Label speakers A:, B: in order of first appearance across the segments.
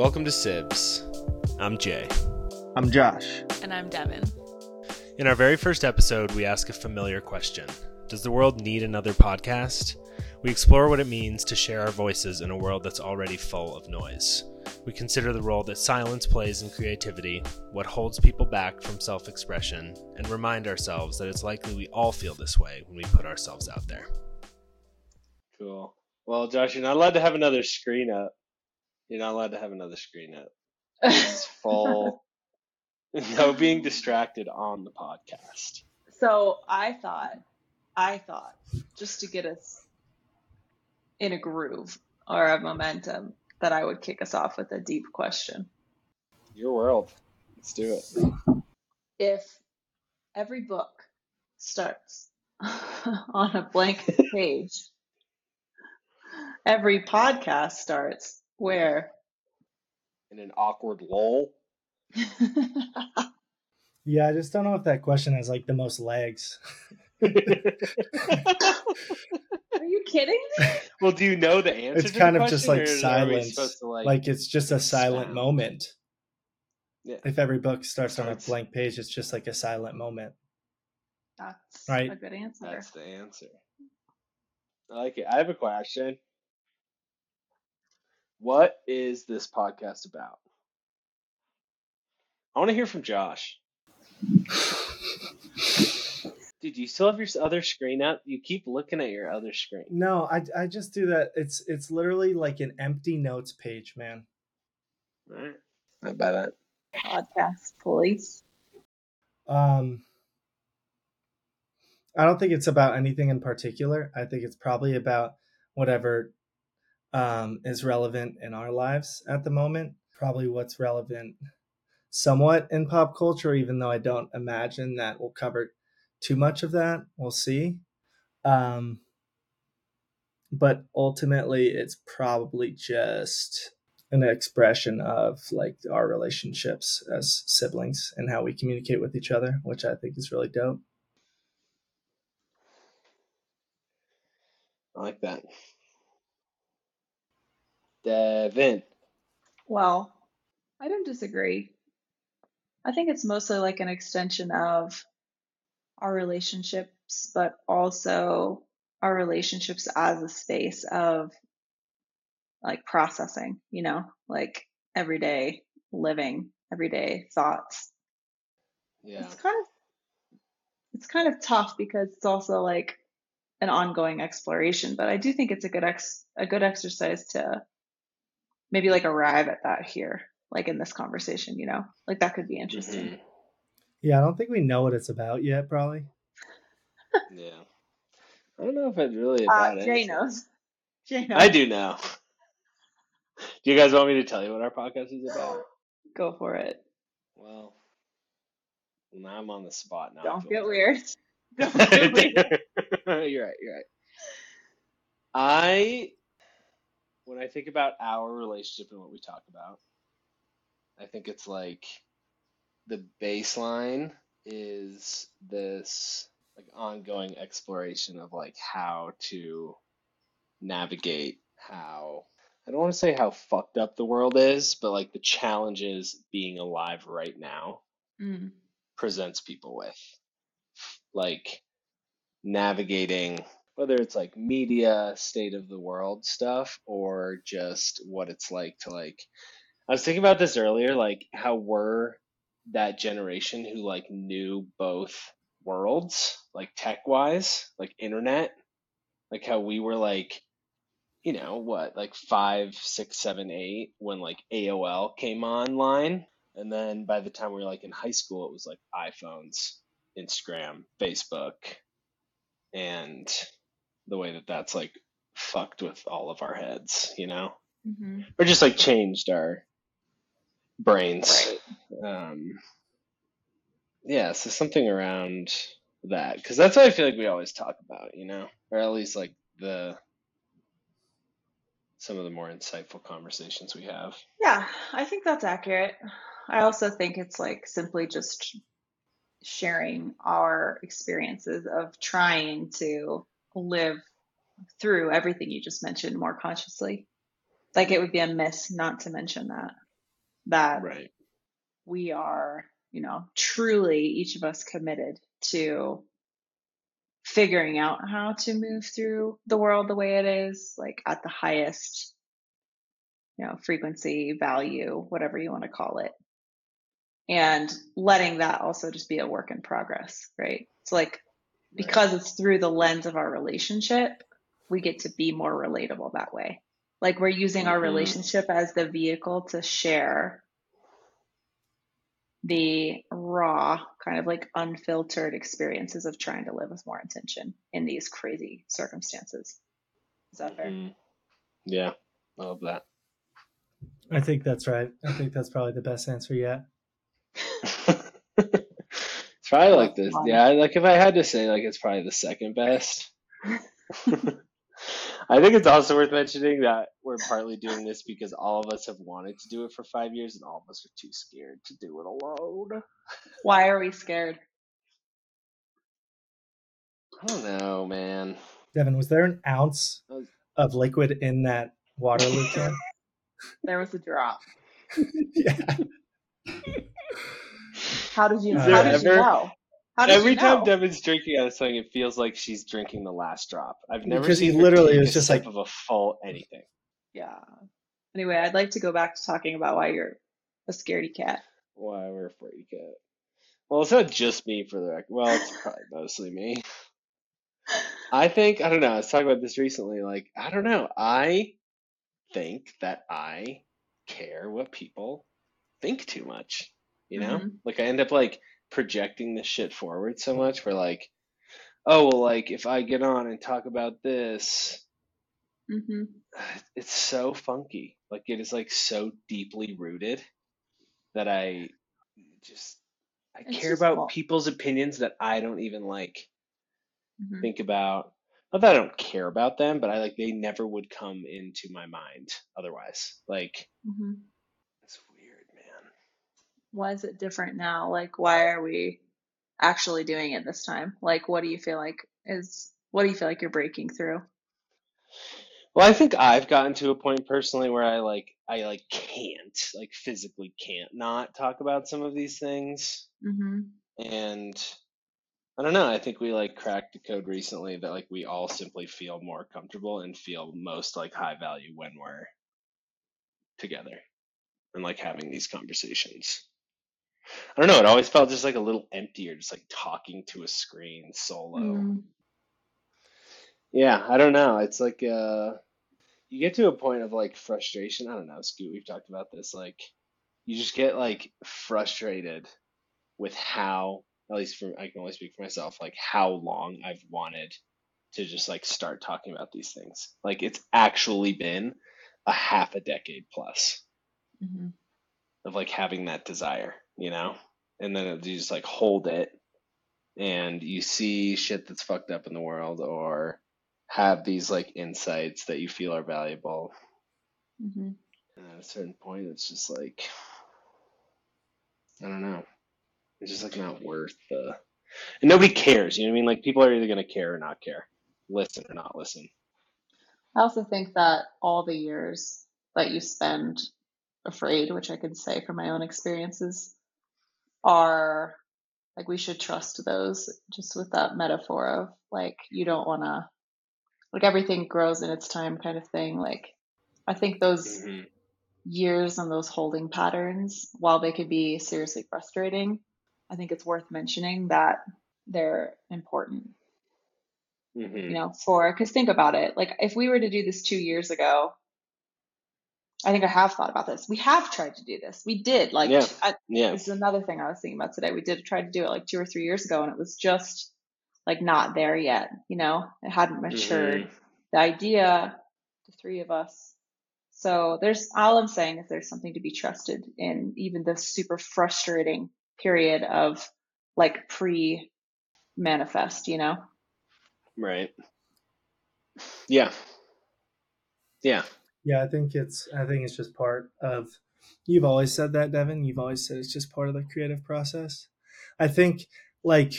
A: Welcome to Sibs. I'm Jay.
B: I'm Josh.
C: And I'm Devon.
A: In our very first episode, we ask a familiar question Does the world need another podcast? We explore what it means to share our voices in a world that's already full of noise. We consider the role that silence plays in creativity, what holds people back from self expression, and remind ourselves that it's likely we all feel this way when we put ourselves out there. Cool. Well, Josh, you're not allowed to have another screen up. You're not allowed to have another screen up. It's full. no being distracted on the podcast.
C: So I thought, I thought, just to get us in a groove or a momentum, that I would kick us off with a deep question.
A: Your world. Let's do it.
C: If every book starts on a blank page, every podcast starts where?
A: In an awkward lull.
B: yeah, I just don't know if that question has like the most legs.
C: Are you kidding me?
A: Well, do you know the answer?
B: It's kind of just like silence. like, like, it's just a silent sound? moment. Yeah. If every book starts on a blank page, it's just like a silent moment.
C: That's right? a good answer.
A: That's the answer. I like it. I have a question. What is this podcast about? I want to hear from Josh. Dude, you still have your other screen up? You keep looking at your other screen.
B: No, I, I just do that. It's it's literally like an empty notes page, man.
A: All right. I buy that.
C: Podcast police.
B: Um I don't think it's about anything in particular. I think it's probably about whatever um, is relevant in our lives at the moment. Probably what's relevant somewhat in pop culture, even though I don't imagine that we'll cover too much of that. We'll see. Um, but ultimately, it's probably just an expression of like our relationships as siblings and how we communicate with each other, which I think is really dope.
A: I like that. Devon.
C: Well, I don't disagree. I think it's mostly like an extension of our relationships, but also our relationships as a space of like processing, you know, like everyday living, everyday thoughts.
A: Yeah.
C: It's kind of it's kind of tough because it's also like an ongoing exploration, but I do think it's a good ex a good exercise to maybe like arrive at that here, like in this conversation, you know? Like that could be interesting. Mm-hmm.
B: Yeah, I don't think we know what it's about yet, probably.
A: yeah. I don't know if it's really
C: uh, about uh, Jay knows.
A: Jay knows. I do know. Do you guys want me to tell you what our podcast is about?
C: Go for it.
A: Well, now I'm on the spot now.
C: Don't get weird. Don't get
A: weird. you're right. You're right. I, when I think about our relationship and what we talk about, I think it's like the baseline is this like ongoing exploration of like how to navigate how I don't want to say how fucked up the world is, but like the challenges being alive right now mm. presents people with. Like navigating whether it's like media, state of the world stuff, or just what it's like to like I was thinking about this earlier, like how we're that generation who like knew both worlds, like tech wise, like internet, like how we were like, you know, what, like five, six, seven, eight when like AOL came online. And then by the time we were like in high school, it was like iPhones, Instagram, Facebook, and the way that that's like fucked with all of our heads, you know? Mm-hmm. Or just like changed our brains. Right. Um, yeah, so something around that because that's what I feel like we always talk about, you know, or at least like the some of the more insightful conversations we have.
C: Yeah, I think that's accurate. I also think it's like simply just sharing our experiences of trying to live through everything you just mentioned more consciously. Like it would be a miss not to mention that. that
A: Right.
C: we are, you know, truly each of us committed to figuring out how to move through the world the way it is, like at the highest, you know, frequency, value, whatever you want to call it. And letting that also just be a work in progress, right? It's like because it's through the lens of our relationship, we get to be more relatable that way. Like we're using our
A: Mhm.
C: relationship as the vehicle to share the raw, kind of like unfiltered experiences of trying to live with more intention in these crazy circumstances. Is that fair?
A: Mhm. Yeah. I love that.
B: I think that's right. I think that's probably the best answer yet.
A: it's probably like this. Yeah, like if I had to say, like it's probably the second best. I think it's also worth mentioning that we're partly doing this because all of us have wanted to do it for five years, and all of us are too scared to do it alone.
C: Why are we scared?
A: I don't know, man.
B: Devon, was there an ounce of liquid in that Waterloo can?
C: There was a drop.
B: yeah.
C: How did you?
B: Is
C: how
B: there
C: did you know? How did
A: Every
C: you
A: time
C: know?
A: Devon's drinking out of something, it feels like she's drinking the last drop. I've never
B: Because he
A: seen her
B: literally
A: take
B: was
A: a
B: just like-
A: of a full anything.
C: yeah. Anyway, I'd like to go back to talking about why you're a scaredy cat.
A: Why we're a afraid cat. Well, it's not just me for the record. Well, it's probably mostly me. I think I don't know. I was talking about this recently. Like I don't know. I think that I care what people think too much. You know,
C: Mhm.
A: like I end up like projecting this shit forward so much. where like, oh well, like if I get on and talk about this,
C: hmm
A: it's so funky. Like it is like so deeply rooted that I just I
C: It's
A: care
C: just
A: about
C: fun.
A: people's opinions that I don't even like
C: hmm
A: think about. Not that I don't care about them, but I like they never would come into my mind otherwise. Like
C: hmm
A: man.
C: Why is it different now? Like, why are we actually doing it this time? Like, what do you feel like is? What do you feel like you're breaking through?
A: Well, I think I've gotten to a point personally where I like I like can't like physically can't not talk about some of these things.
C: hmm
A: And I don't know, I think we like cracked the code recently that like we all simply feel more comfortable and feel most like high value when we're together and like having these conversations. I don't know, it always felt just like a little emptier, just like talking to a screen solo.
C: Mm.
A: Yeah, I don't know. It's like uh you get to a point of like frustration. I don't know, Scoot, we've talked about this. Like you just get like frustrated with how, at least for I can only speak for myself, like how long I've wanted to just like start talking about these things. Like it's actually been a half a decade plus
C: hmm
A: of like having that desire, you know? And then it- you just like hold it and you see shit that's fucked up in the world or have these like insights that you feel are valuable.
C: Mm-hmm.
A: And at a certain point, it's just like, I don't know. It's just like not worth the. And nobody cares, you know what I mean? Like people are either going to care or not care, listen or not listen.
C: I also think that all the years that you spend afraid, which I can say from my own experiences, are like we should trust those just with that metaphor of like you don't want to like everything grows in its time kind of thing like i think those
A: hmm
C: years and those holding patterns while they could be seriously frustrating i think it's worth mentioning that they're important.
A: Hmm
C: you know for because think about it like if we were to do this two years ago i think i have thought about this we have tried to do this we did like
A: Yeah.
C: I,
A: Yeah.
C: this is another thing I was thinking about today. We did try to do it like two or three years ago, and it was just like not there yet. You know, it hadn't matured.
A: Mhm.
C: The idea, the three of us. So there's all I'm saying is there's something to be trusted in even the super frustrating period of like pre manifest. You know,
A: Right. Yeah. Yeah.
B: Yeah, I think it's I think it's just part of you've always said that, Devon. You've always said it's just part of the creative process. I think like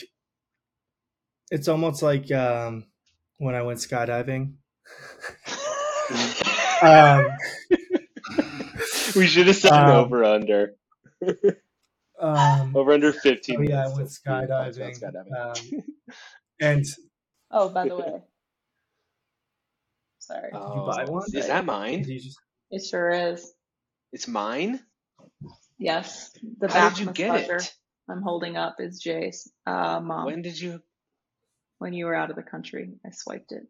B: it's almost like um when I went skydiving. um
A: we should have said
B: Um,
A: over under.
B: Um,
A: Over under 15
B: oh yeah, I went
A: Let's do it.
B: skydiving.
A: Skydiving.
B: Um, and
C: Oh, by the way. Sorry.
B: did you buy
A: Oh,
B: one?
A: Is that mine?
B: just
C: It sure is.
A: It's mine?
C: Yes. The
A: How
C: back
A: did you get it?
C: I'm holding up is Jay's uh, mom.
A: When did you?
C: When you were out of the country, I swiped it.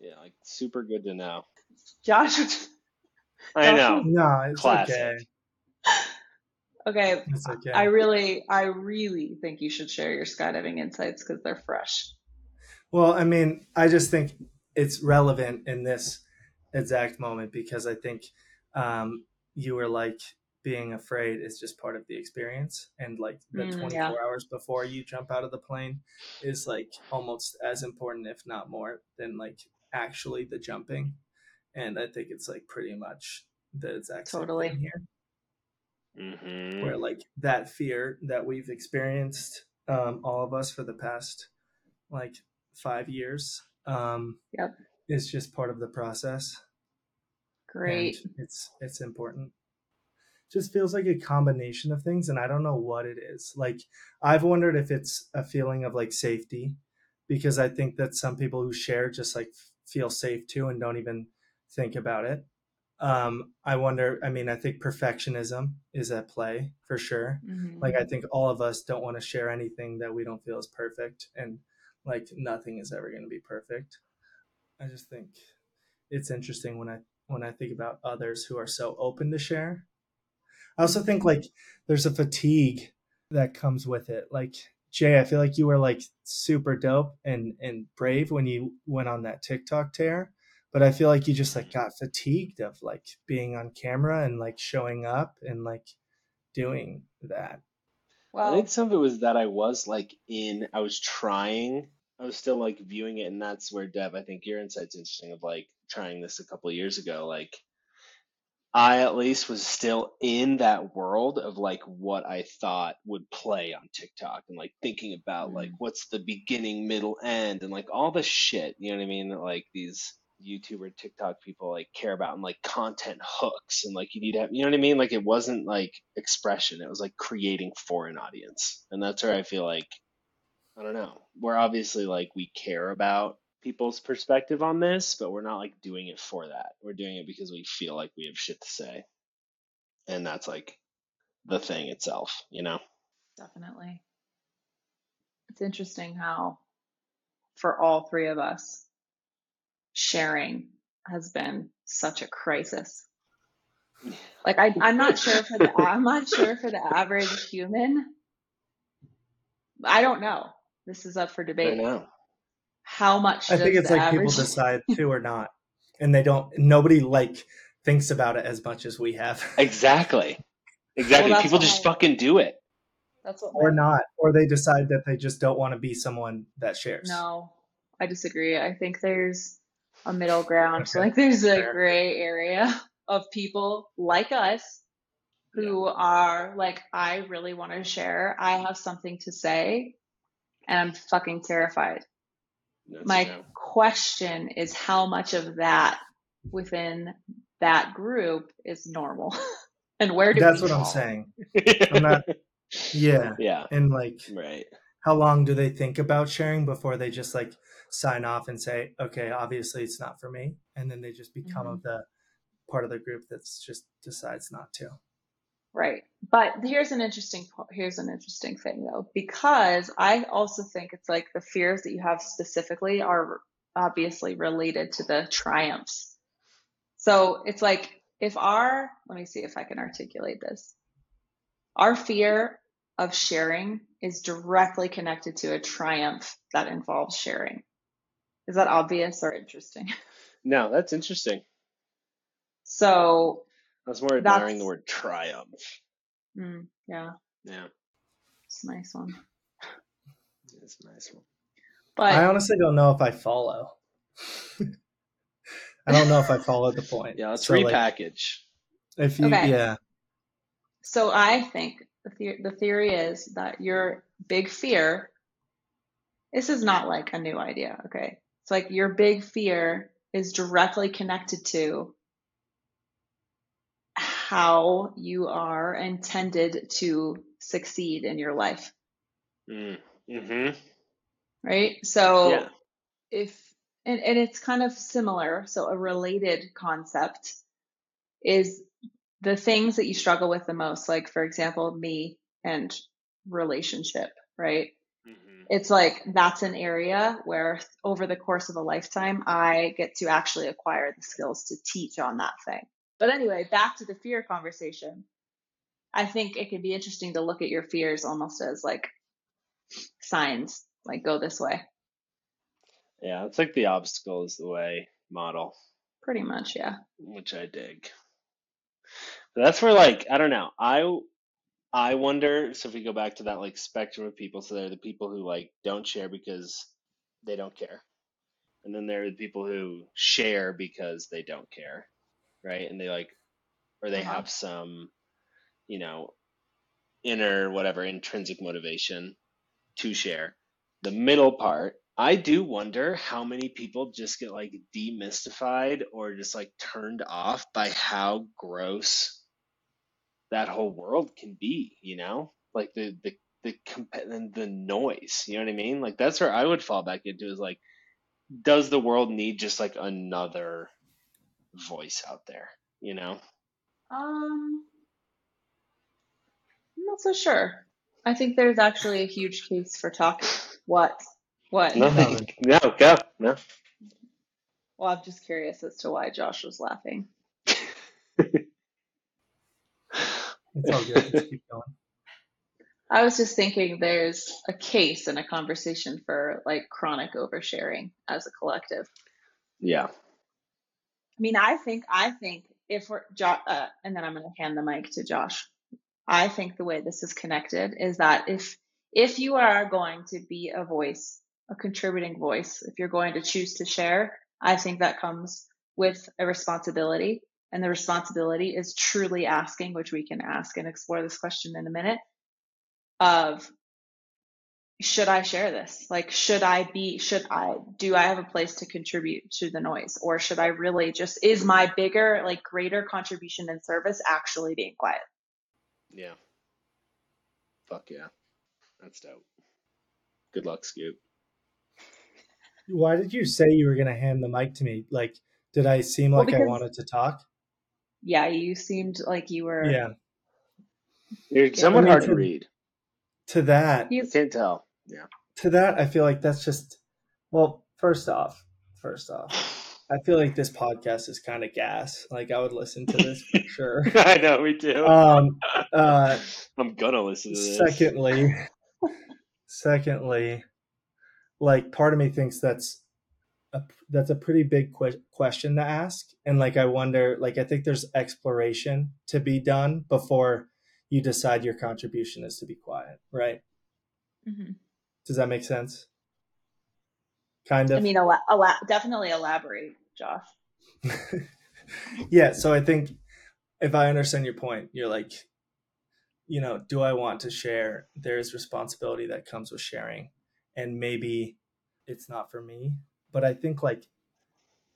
A: Yeah, like super good to know.
C: Josh,
A: I
C: Josh
A: know.
B: no, it's
A: Classic.
B: okay.
C: okay.
B: It's okay.
C: I really, I really think you should share your skydiving insights because they're fresh.
B: Well, I mean, I just think it's relevant in this exact moment because I think um, you were like being afraid is just part of the experience, and like the
C: Mm,
B: 24
C: yeah.
B: hours before you jump out of the plane is like almost as important, if not more, than like actually the jumping. And I think it's like pretty much the exact same
C: Totally.
B: thing here.
A: hmm
B: where like that fear that we've experienced um, all of us for the past like five years um,
C: Yep.
B: is just part of the process
C: Great.
B: it's it's important just feels like a combination of things and i don't know what it is like i've wondered if it's a feeling of like safety because i think that some people who share just like feel safe too and don't even think about it um i wonder i mean i think perfectionism is at play for sure
C: Mhm.
B: like i think all of us don't want to share anything that we don't feel is perfect and like nothing is ever going to be perfect. I just think it's interesting when i when i think about others who are so open to share. I also think like there's a fatigue that comes with it. Like jay i feel like you were like super dope and and brave when you went on that tiktok tear but i feel like you just like got fatigued of like being on camera and like showing up and like doing that.
C: Well, I
A: think some of it was that I was like in, I was trying, I was still like viewing it, and that's where Deb, I think your insight's interesting of like trying this a couple of years ago. Like, I at least was still in that world of like what I thought would play on TikTok and like thinking about like
C: Mm.
A: what's the beginning, middle, end, and like all the shit, you know what I mean? Like these YouTuber, TikTok people like care about and like content hooks and like you need to have, you know what I mean? Like it wasn't like expression, it was like creating for an audience. And that's where I feel like, I don't know, we're obviously like we care about people's perspective on this, but we're not like doing it for that. We're doing it because we feel like we have shit to say. And that's like the thing itself, you know?
C: definitely. It's interesting how, for all three of us, sharing has been such a crisis. Like I, I'm not sure for the I'm not sure for the average human. I don't know. This is up for
A: I
C: debate.
A: know.
C: How much
B: I
C: does
B: think it's
C: the
B: like people decide to or not, and they don't. Nobody like thinks about it as much as we have,
A: Exactly. Exactly.
C: that's
A: People just
C: why-
A: fucking do it.
C: That's what
B: or not, or they decide that they just don't want to be someone that shares.
C: No, I disagree. I think there's a middle ground.
B: Okay,
C: Like there's a
B: fair.
C: gray area of people like us who are like, I really want to share. I have something to say, and I'm fucking terrified.
A: That's
C: My
A: true.
C: question is how much of that within that group is normal, and where do
B: That's
C: we
B: what I'm saying. I'm not. Yeah,
A: yeah.
B: and like,
A: Right.
B: how long do they think about sharing before they just like sign off and say, okay, obviously it's not for me, and then they just become
C: Mhm.
B: of the part of the group that's just decides not to.
C: Right. But here's an interesting here's an interesting thing though because I also think it's like the fears that you have specifically are obviously related to the triumphs. So it's like if our let me see if I can articulate this. Our fear of sharing is directly connected to a triumph that involves sharing. Is that obvious or interesting?
A: No, that's interesting.
C: So,
A: I was more admiring
C: That's-
A: the word triumph.
C: mm, yeah,
A: Yeah.
C: it's a nice one.
A: It's a nice one.
C: But
B: I honestly don't know if I follow. I don't know if I followed the point.
A: Yeah, let's
B: So, like,
A: repackage.
B: if you,
C: Okay.
B: yeah,
C: So I think the, the- the theory is that your big fear, this is not like a new idea, okay? It's like your big fear is directly connected to how you are intended to succeed in your life.
A: Mm. Mm-hmm.
C: Right? So
A: Yeah.
C: if and, and it's kind of similar, so a related concept is the things that you struggle with the most, like for example, me and relationship, right?
A: Mm-hmm.
C: It's like that's an area where over the course of a lifetime, I get to actually acquire the skills to teach on that thing. But anyway, back to the fear conversation. I think it can be interesting to look at your fears almost as like signs, like go this way.
A: Yeah, it's like the obstacle is the way model,
C: Pretty much, yeah.
A: which I dig. But that's where like I don't know. I I wonder. So if we go back to that like spectrum of people, so there are the people who like don't share because they don't care, and then there are the people who share because they don't care, right? And they like, or they
C: Uh-huh.
A: have some, you know, inner whatever intrinsic motivation to share. The middle part, I do wonder how many people just get like demystified or just like turned off by how gross that whole world can be, you know? Like the the the comp- and the noise, you know what I mean? Like that's where I would fall back into is like does the world need just like another voice out there, you know?
C: Um, I'm not so sure. I think there's actually a huge case for talking. What? What?
A: Nothing. No, go. No.
C: Well, I'm just curious as to why Josh was laughing.
B: It's all good. Let's keep going.
C: I was just thinking there's a case and a conversation for like chronic oversharing as a collective.
A: Yeah.
C: I mean, I think I think if we're jo- uh, and then I'm going to hand the mic to Josh. I think the way this is connected is that if if you are going to be a voice, a contributing voice, if you're going to choose to share, I think that comes with a responsibility, and the responsibility is truly asking, which we can ask and explore this question in a minute, of should I share this? Like, should I be, should I, do I have a place to contribute to the noise? Or should I really just, is my bigger, like, greater contribution and service actually being quiet?
A: Yeah. Fuck yeah. That's dope. Good luck, Scoop.
B: Why did you say you were going to hand the mic to me? Like, did I seem
C: Well,
B: like I wanted to talk?
C: Yeah, you seemed like you were,
B: Yeah.
A: You're somewhat
B: me
A: hard to read.
B: To that,
C: you,
A: can't tell. Yeah.
B: to that, I feel like that's just. Well, first off, first off, I feel like this podcast is kind of gas. Like I would listen to this for sure.
A: I know, we do.
B: Um. Uh.
A: I'm gonna listen to this.
B: Secondly, secondly, like part of me thinks that's a that's a pretty big que- question to ask, and like I wonder, like I think there's exploration to be done before you decide your contribution is to be quiet, right?
C: Mhm.
B: Does that make sense? Kind of.
C: I mean, ela- ela- definitely elaborate, Josh.
B: yeah, so I think if I understand your point, you're like, you know, do I want to share? There's responsibility that comes with sharing, and maybe it's not for me. But I think like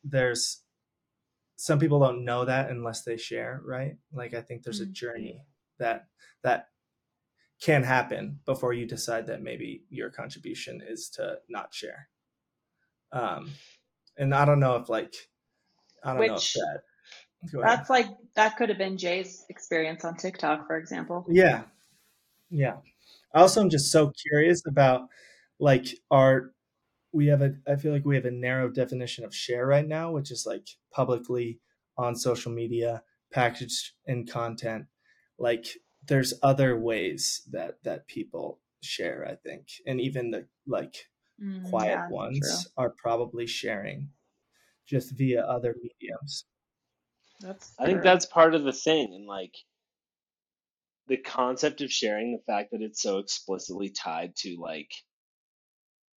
B: there's some people don't know that unless they share, right? Like I think there's a
C: Mhm.
B: journey that that can happen before you decide that maybe your contribution is to not share. Um, and I don't know if like I don't know if
C: Which-
B: that.
C: That's like, that could have been Jay's experience on TikTok, for example.
B: Yeah. Yeah. I also am just so curious about like our we have a I feel like we have a narrow definition of share right now, which is like publicly on social media, packaged in content. Like there's other ways that that people share, I think. And even the like
C: Mm,
B: quiet
C: yeah,
B: ones
C: true.
B: are probably sharing just via other mediums.
C: That's
A: I think that's part of the thing, and like the concept of sharing, the fact that it's so explicitly tied to like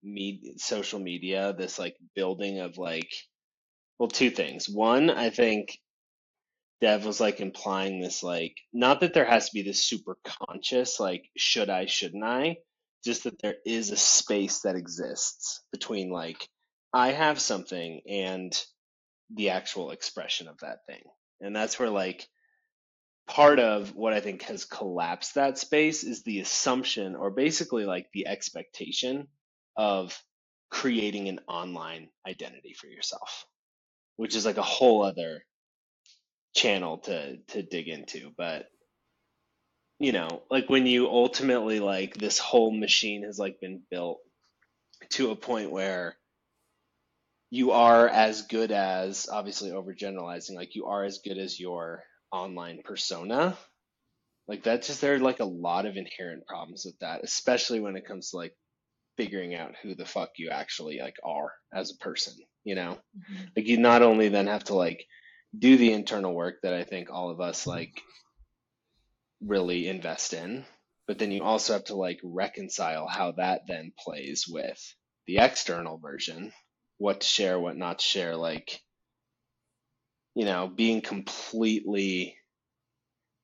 A: me social media, this like building of like, well, two things. One, I think Dev was like implying this like not that there has to be this super conscious like should I shouldn't I just that there is a space that exists between like I have something and the actual expression of that thing. And that's where like part of what I think has collapsed that space is the assumption or basically like the expectation of creating an online identity for yourself, which is like a whole other channel to to dig into, but you know, like when you ultimately like this whole machine has like been built to a point where you are as good as obviously overgeneralizing, like you are as good as your online persona. Like that's just there are like a lot of inherent problems with that, especially when it comes to like figuring out who the fuck you actually like are as a person, you know?
C: Mhm.
A: Like you not only then have to like do the internal work that I think all of us like really invest in, but then you also have to like reconcile how that then plays with the external version, what to share, what not to share, like you know, being completely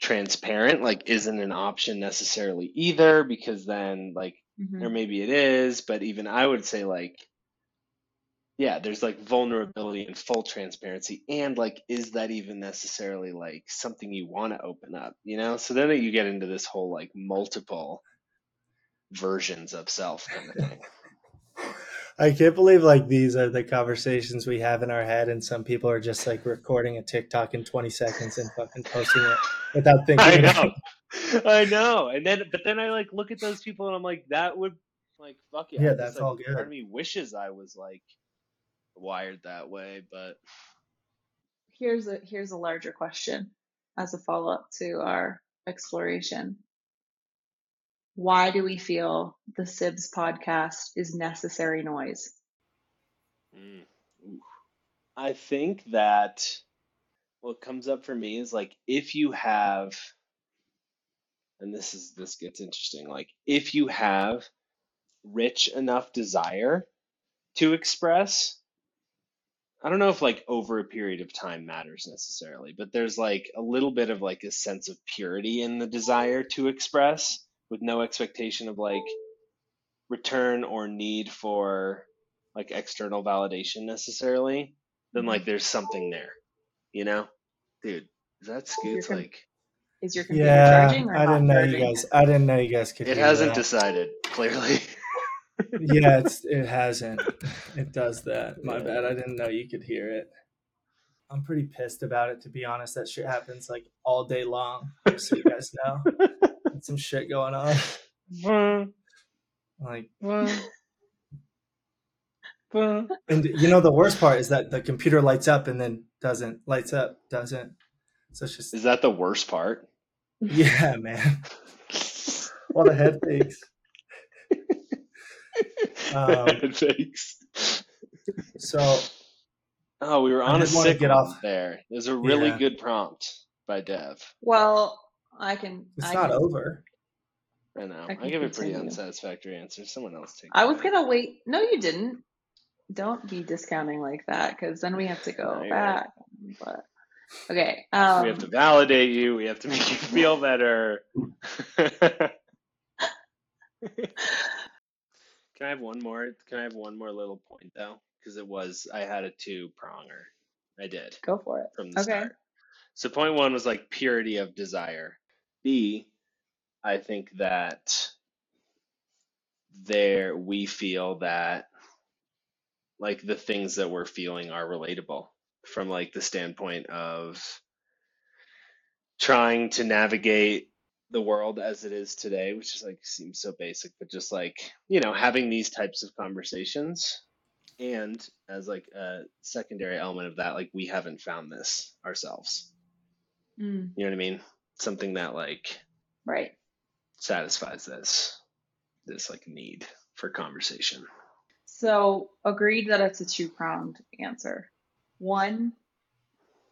A: transparent like isn't an option necessarily either because then like
C: Mhm.
A: or maybe it is, but even I would say like yeah, there's like vulnerability and full transparency and like is that even necessarily like something you want to open up, you know? So then you get into this whole like multiple versions of self kind of thing.
B: I can't believe like these are the conversations we have in our head, and some people are just like recording a TikTok in 20 seconds and fucking posting it without thinking.
A: I know. I know. And then but then I like look at those people and I'm like that would like fuck yeah.
B: Yeah,
A: I just,
B: that's
A: like,
B: all
A: Part
B: good.
A: of me wishes I was like wired that way, but
C: Here's a here's a larger question as a follow up to our exploration. Why do we feel the Sibs podcast is necessary noise?
A: Mm. I think that what comes up for me is like if you have, and this is this gets interesting. Like if you have rich enough desire to express, I don't know if like over a period of time matters necessarily, but there's like a little bit of like a sense of purity in the desire to express with no expectation of like return or need for like external validation necessarily, then like mm-hmm. there's something there, you know? Dude, is that
C: Your
A: Scoots
C: com-
A: like
C: Is your computer
B: Yeah,
C: charging or
B: I
C: not
B: didn't know you guys. I didn't know you guys could.
A: it hasn't
B: that.
A: decided, clearly.
B: Yeah, it's, it hasn't. It does that. My
A: Yeah.
B: bad. I didn't know you could hear it. I'm pretty pissed about it, to be honest. That shit happens like all day long. Just so you guys know, Got some shit going on. Like, and you know the worst part is that the computer lights up and then doesn't lights up doesn't. So it's just
A: Is that the worst part?
B: yeah, man. All the head fakes. Um,
A: Thanks.
B: So
A: Oh, we were on a
B: did wanna
A: sick
B: get off-
A: there. There's a really
B: Yeah.
A: good prompt by Dev.
C: Well, I can.
B: it's
C: I
B: not
C: can,
B: over.
A: I know.
C: I
A: I,
C: can
A: give a pretty unsatisfactory answer. Someone else take.
C: I was gonna wait. No, you didn't. Don't be discounting like that, because then we have to go
A: No, you're right.
C: back. But okay. Um,
A: we have to validate you. We have to make you feel better. Can I have one more? Can I have one more little point though? Because it was I had a two pronger. I did
C: go for it.
A: from the
C: Okay.
A: start. So point one was like purity of desire. B, I think that there we feel that like the things that we're feeling are relatable from like the standpoint of trying to navigate the world as it is today, which is like seems so basic, but just like, you know, having these types of conversations and as like a secondary element of that, like we haven't found this ourselves.
C: Mm,
A: You know what I mean? Something that like
C: right.
A: satisfies this this like need for conversation.
C: So agreed that it's a two pronged answer. One,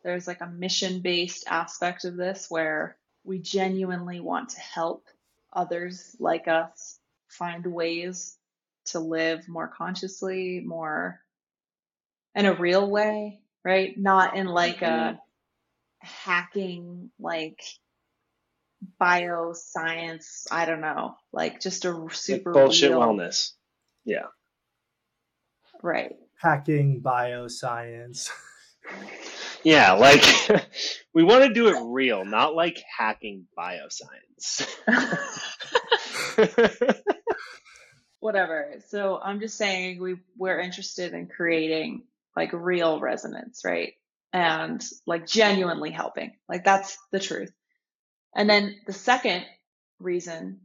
C: there's like a mission based aspect of this where we genuinely want to help others like us find ways to live more consciously, more in a real way, right? Not in like a mm-hmm. hacking, like bioscience, I don't know, like just a
A: Like
C: super
A: bullshit
C: real,
A: wellness. Yeah.
C: right?
B: Hacking bioscience.
A: Yeah, like we want to do it real, not like hacking bioscience.
C: Whatever. So I'm just saying we we're interested in creating like real resonance, right? And like genuinely helping. Like that's the truth. And then the second reason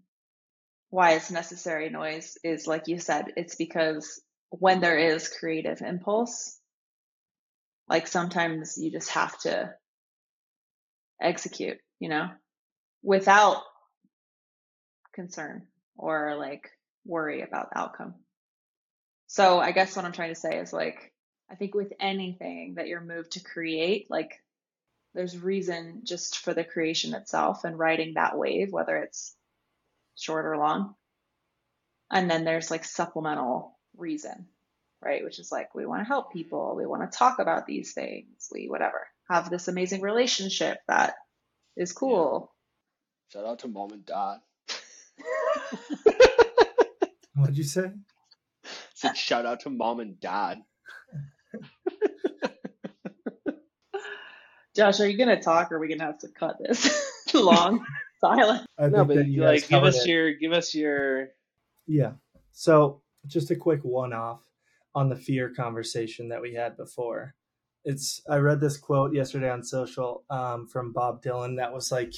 C: why it's necessary noise is like you said, it's because when there is creative impulse, like sometimes you just have to execute, you know, without concern or like worry about the outcome. So I guess what I'm trying to say is like, I think with anything that you're moved to create, like there's reason just for the creation itself and riding that wave, whether it's short or long. And then there's like supplemental reason, right? Which is like, we want to help people. We want to talk about these things. We, whatever, have this amazing relationship that is cool.
A: Shout out to mom and dad.
B: What'd you say?
A: said shout out to mom and dad.
C: Josh, are you going to talk or are we going to have to cut this long silence?
B: I
A: No,
B: think
A: but
B: that you
A: like give us
B: it.
A: your give us your
B: Yeah. So just a quick one off on the fear conversation that we had before. It's I read this quote yesterday on social um, from Bob Dylan that was like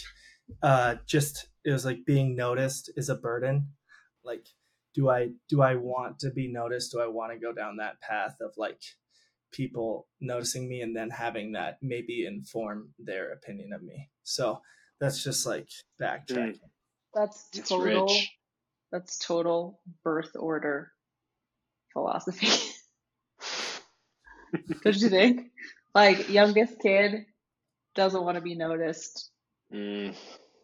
B: uh, just it was like being noticed is a burden. Like do I do I want to be noticed? Do I want to go down that path of like people noticing me and then having that maybe inform their opinion of me? So that's just like backtracking.
C: That's total.
A: rich.
C: That's total birth order philosophy. Don't you think? Like youngest kid doesn't want to be noticed.
A: Mm,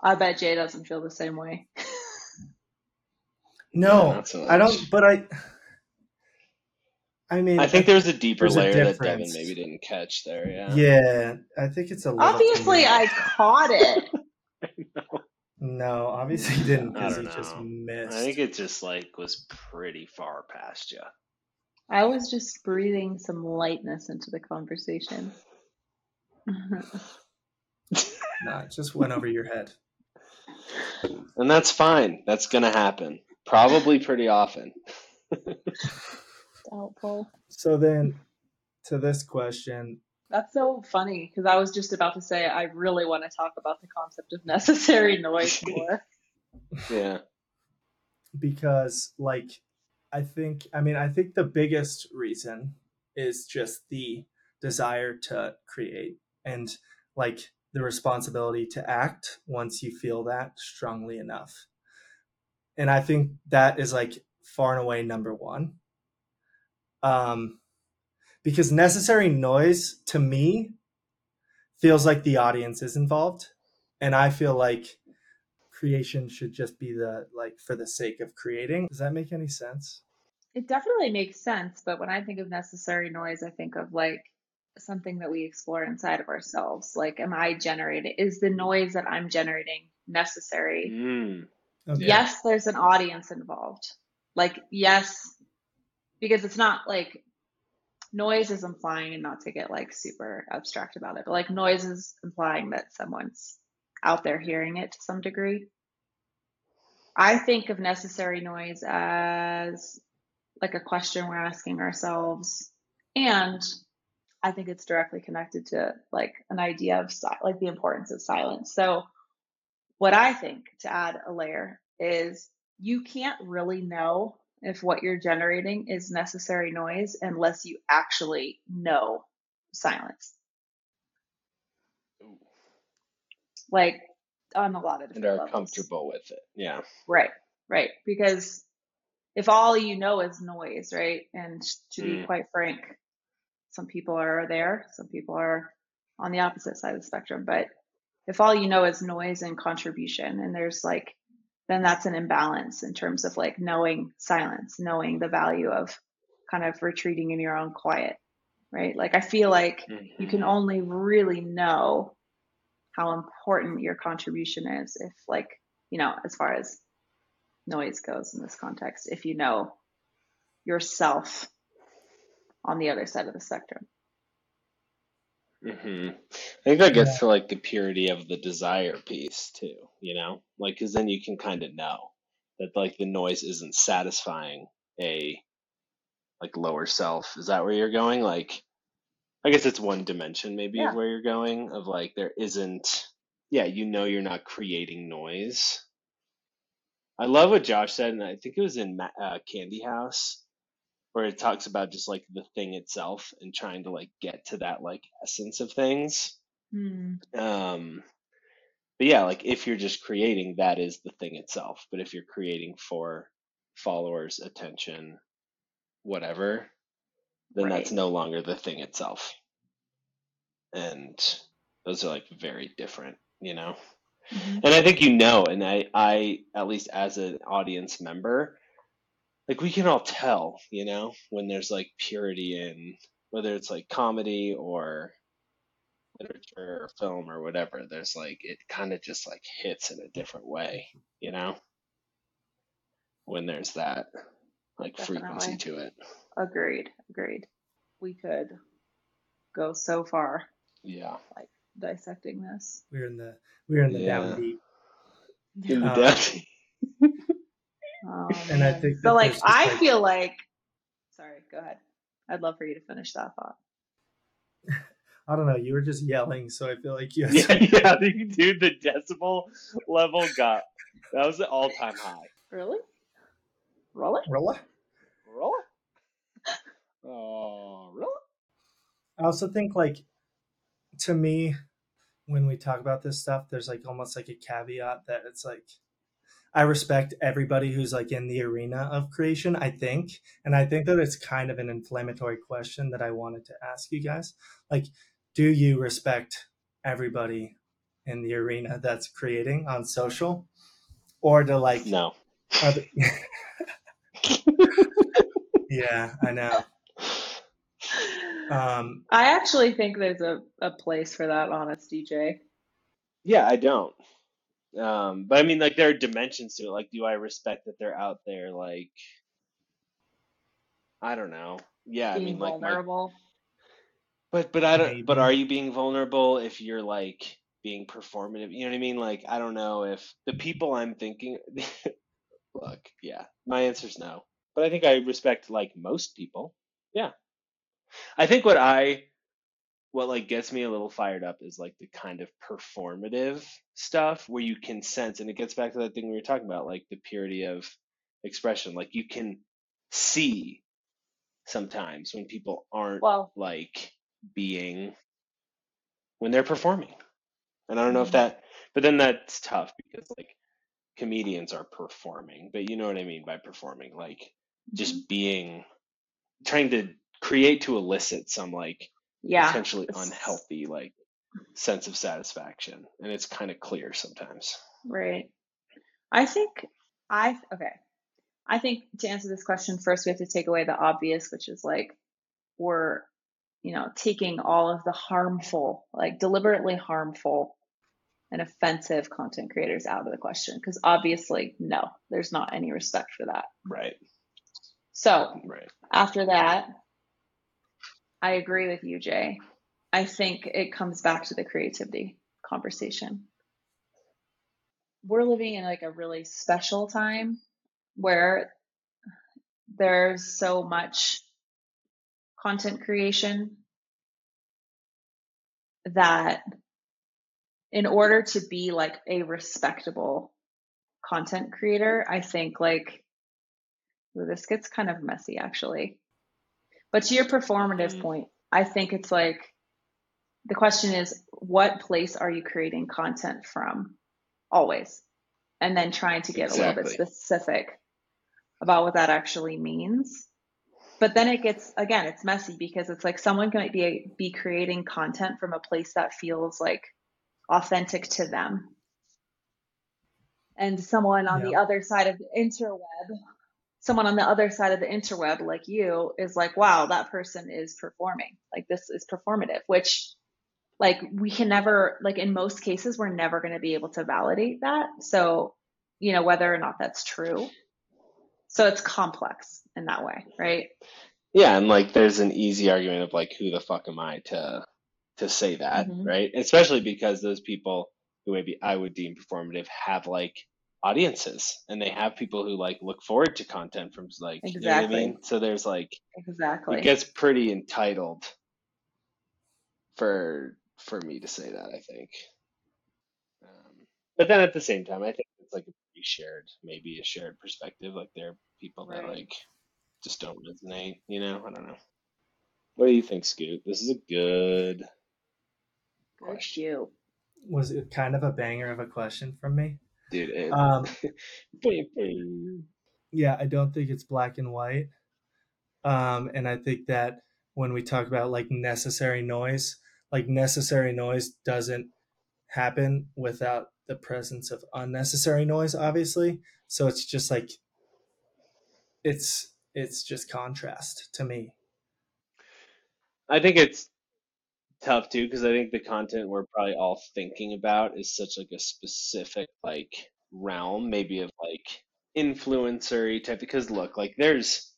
C: I bet Jay doesn't feel the same way.
B: No,
A: not so
B: I don't. But I, I mean,
A: I think there's a deeper
B: There's a
A: layer that
B: Devon
A: maybe didn't catch there. Yeah.
B: Yeah, I think it's a little.
C: Obviously,
B: much.
C: I caught it.
B: No, obviously he didn't
A: I
B: because he
A: don't
B: just
A: know.
B: missed.
A: I think it just like was pretty far past you.
C: I was just breathing some lightness into the conversation.
B: no, it just went over your head.
A: And that's fine. That's gonna happen. Probably pretty often.
C: Doubtful.
B: So then, to this question,
C: That's so funny because I was just about to say I really want to talk about the concept of necessary noise more.
A: Yeah.
B: because like, I think, I mean, I think the biggest reason is just the desire to create and like the responsibility to act once you feel that strongly enough. And I think that is like far and away number one. Um, because necessary noise to me feels like the audience is involved. And I feel like creation should just be the like for the sake of creating. Does that make any sense?
C: It definitely makes sense, but when I think of necessary noise, I think of like something that we explore inside of ourselves. Like, am I generating? Is the noise that I'm generating necessary?
A: Mm.
B: Okay.
C: Yes, there's an audience involved. Like, yes, because it's not like noise is implying, and not to get like super abstract about it, but like noise is implying that someone's out there hearing it to some degree. I think of necessary noise as like a question we're asking ourselves. And I think it's directly connected to like an idea of like the importance of silence. So, what I think to add a layer is you can't really know if what you're generating is necessary noise unless you actually know silence.
A: Ooh.
C: Like on a lot of
A: and are
C: levels.
A: comfortable with it. Yeah.
C: Right, right. Because if all you know is noise, right? And to be
A: Mm.
C: quite frank, some people are there, some people are on the opposite side of the spectrum. But if all you know is noise and contribution, and there's like, then that's an imbalance in terms of like knowing silence, knowing the value of kind of retreating in your own quiet, right? Like, I feel like you can
A: Mhm.
C: only really know how important your contribution is if like you know as far as noise goes in this context if you know yourself on the other side of the spectrum
A: hmm I think that
B: Yeah.
A: gets to like the purity of the desire piece too, you know? Like, because then you can kind of know that like the noise isn't satisfying a like lower self. Is that where you're going? Like, I guess it's one dimension maybe of
C: Yeah.
A: where you're going, of like there isn't, yeah, you know, you're not creating noise. I love what Josh said, and I think it was in Ma- uh, Candy House where it talks about just like the thing itself and trying to like get to that like essence of things.
C: Hmm.
A: Um, but yeah, like if you're just creating, that is the thing itself. But if you're creating for followers, attention, whatever, then that's no longer the thing itself. And those are like very different, you know?
C: hmm
A: And I think you know, and I, I, at least as an audience member, like we can all tell, you know, when there's like purity in whether it's like comedy or literature or film or whatever, there's like it kind of just like hits in a different way, you know, when there's that like frequency to it.
C: Agreed. Agreed. We could go so far
A: Yeah.
C: like dissecting this.
B: We're in the we're in the down deep.
A: In the
B: Um,
A: depth.
C: Oh,
B: And I
C: um,
B: think
C: but like I
B: like-
C: feel like sorry, go ahead. I'd love for you to finish that thought.
B: I don't know. You were just yelling, so I feel like you.
A: Yeah,
B: to-
A: yeah, dude, the decibel level got that was the all time high.
C: Really? Really?
B: Rolla?
A: Really? Oh, uh, really?
B: I also think like to me, when we talk about this stuff, there's like almost like a caveat that it's like I respect everybody who's like in the arena of creation, I think. And I think that it's kind of an inflammatory question that I wanted to ask you guys. Like, do you respect everybody in the arena that's creating on social? Or to like
A: No.
B: are the- Yeah, I know. Um
C: I actually think there's a, a place for that honest DJ.
A: Yeah, I don't. Um, but I mean, like, there are dimensions to it. Like, do I respect that they're out there? Like, I don't know. Yeah, I mean, like, my,
C: vulnerable.
A: but but I don't. But are you being vulnerable if you're like being performative? You know what I mean? Like, I don't know if the people I'm thinking. Look, yeah, my answer's no. But I think I respect like most people. Yeah, I think what I what like gets me a little fired up is like the kind of performative stuff where you can sense and it gets back to that thing we were talking about like the purity of expression. Like you can see sometimes when people aren't
C: Well,
A: like being when they're performing. And i don't know if
C: mhm,
A: that but then that's tough because like comedians are performing but you know what i mean by performing like just being trying to create to elicit some like
C: yeah.
A: potentially unhealthy like sense of satisfaction and it's kind of clear sometimes
C: Right. I think I okay. I think to answer this question first we have to take away the obvious, which is like we're, you know, taking all of the harmful, like deliberately harmful and offensive content creators out of the question because obviously no, there's not any respect for that.
A: right
C: So,
A: right
C: after that, I agree with you, Jay. I think it comes back to the creativity conversation. We're living in like a really special time where there's so much content creation that in order to be like a respectable content creator, I think like this gets kind of messy actually. But to your performative
A: Mm.
C: point, I think it's like the question is what place are you creating content from always? And then trying to get a little bit specific about what that actually means. But then it gets again, it's messy because it's like someone might be be creating content from a place that feels like authentic to them. And someone on the other side of the interweb, someone on the other side of the interweb like you is like, wow, that person is performing. Like this is performative, which like we can never like in most cases we're never going to be able to validate that. So, you know, whether or not that's true. So it's complex in that way, right?
A: yeah and like there's an easy argument of like who the fuck am i to to say that,
C: hmm
A: right? Especially because those people who maybe I would deem performative have like audiences and they have people who like look forward to content from like you know what I
C: Exactly.
A: mean? So there's like
C: exactly it
A: gets pretty entitled for for me to say that, I think. Um, but then at the same time, I think it's like a pretty shared, maybe a shared perspective. Like there are people that like just don't resonate, you know? I don't know. What do you think, Scoot? This is a good
C: Good
A: question.
C: you.
B: Was it kind of a banger of a question from me?
A: Dude,
B: Um, yeah, I don't think it's black and white. Um, and I think that when we talk about like necessary noise, like necessary noise doesn't happen without the presence of unnecessary noise, obviously. So it's just like it's it's just contrast to me.
A: I think it's tough too because I think the content we're probably all thinking about is such like a specific like realm, maybe of like influencery type. Because look, like there's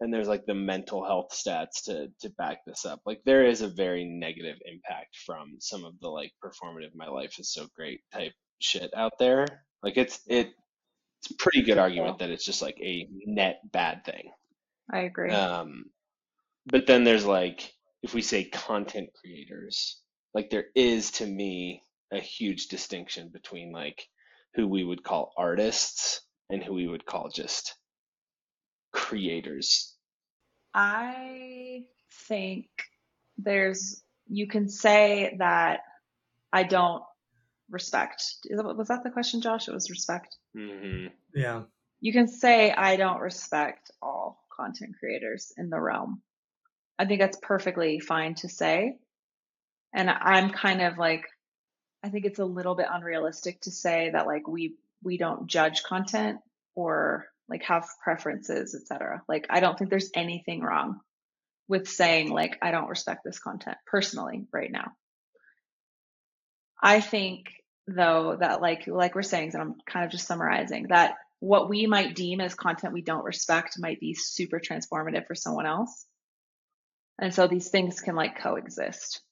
A: and there's like the mental health stats to to back this up. Like there is a very negative impact from some of the like performative "my life is so great" type shit out there. Like it's it it's a pretty good argument that it's just like a net bad thing.
C: I agree.
A: Um, but then there's like, if we say content creators, like there is to me a huge distinction between like who we would call artists and who we would call just creators.
C: I think there's you can say that I don't respect. Is that, was that the question, Josh? It was respect.
A: hmm
B: Yeah.
C: You can say I don't respect all content creators in the realm. I think that's perfectly fine to say. And I'm kind of like I think it's a little bit unrealistic to say that like we we don't judge content or like have preferences, etc. Like I don't think there's anything wrong with saying like I don't respect this content personally right now. I think though that like like we're saying, and I'm kind of just summarizing that what we might deem as content we don't respect might be super transformative for someone else. And so these things can like coexist.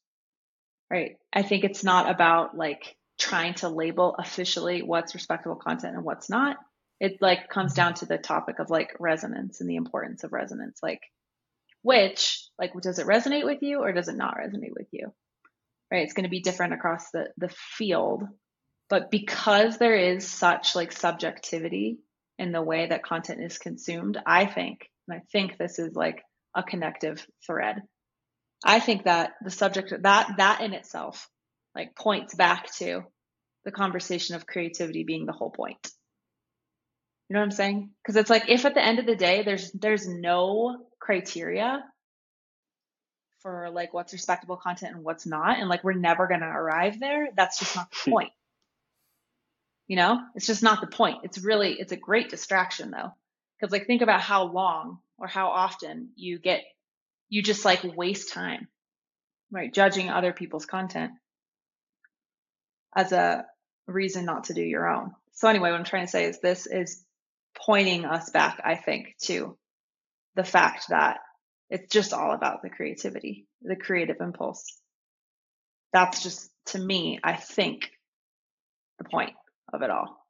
C: Right. I think it's not about like trying to label officially what's respectable content and what's not. It like comes down to the topic of like resonance and the importance of resonance. Like which, like does it resonate with you or does it not resonate with you? Right. It's going to be different across the, the field. But because there is such like subjectivity in the way that content is consumed, I think, and I think this is like a connective thread I think that the subject that that in itself like points back to the conversation of creativity being the whole point. You know what I'm saying? Because it's like if at the end of the day there's there's no criteria for like what's respectable content and what's not, and like we're never gonna arrive there, that's just not the hmm. point. You know? It's just not the point. It's really it's a great distraction though. Because like think about how long or how often you get you just like waste time right judging other people's content as a reason not to do your own. So anyway what i'm trying to say is this is pointing us back i think to the fact that it's just all about the creativity the creative impulse. That's just to me i think the point of it all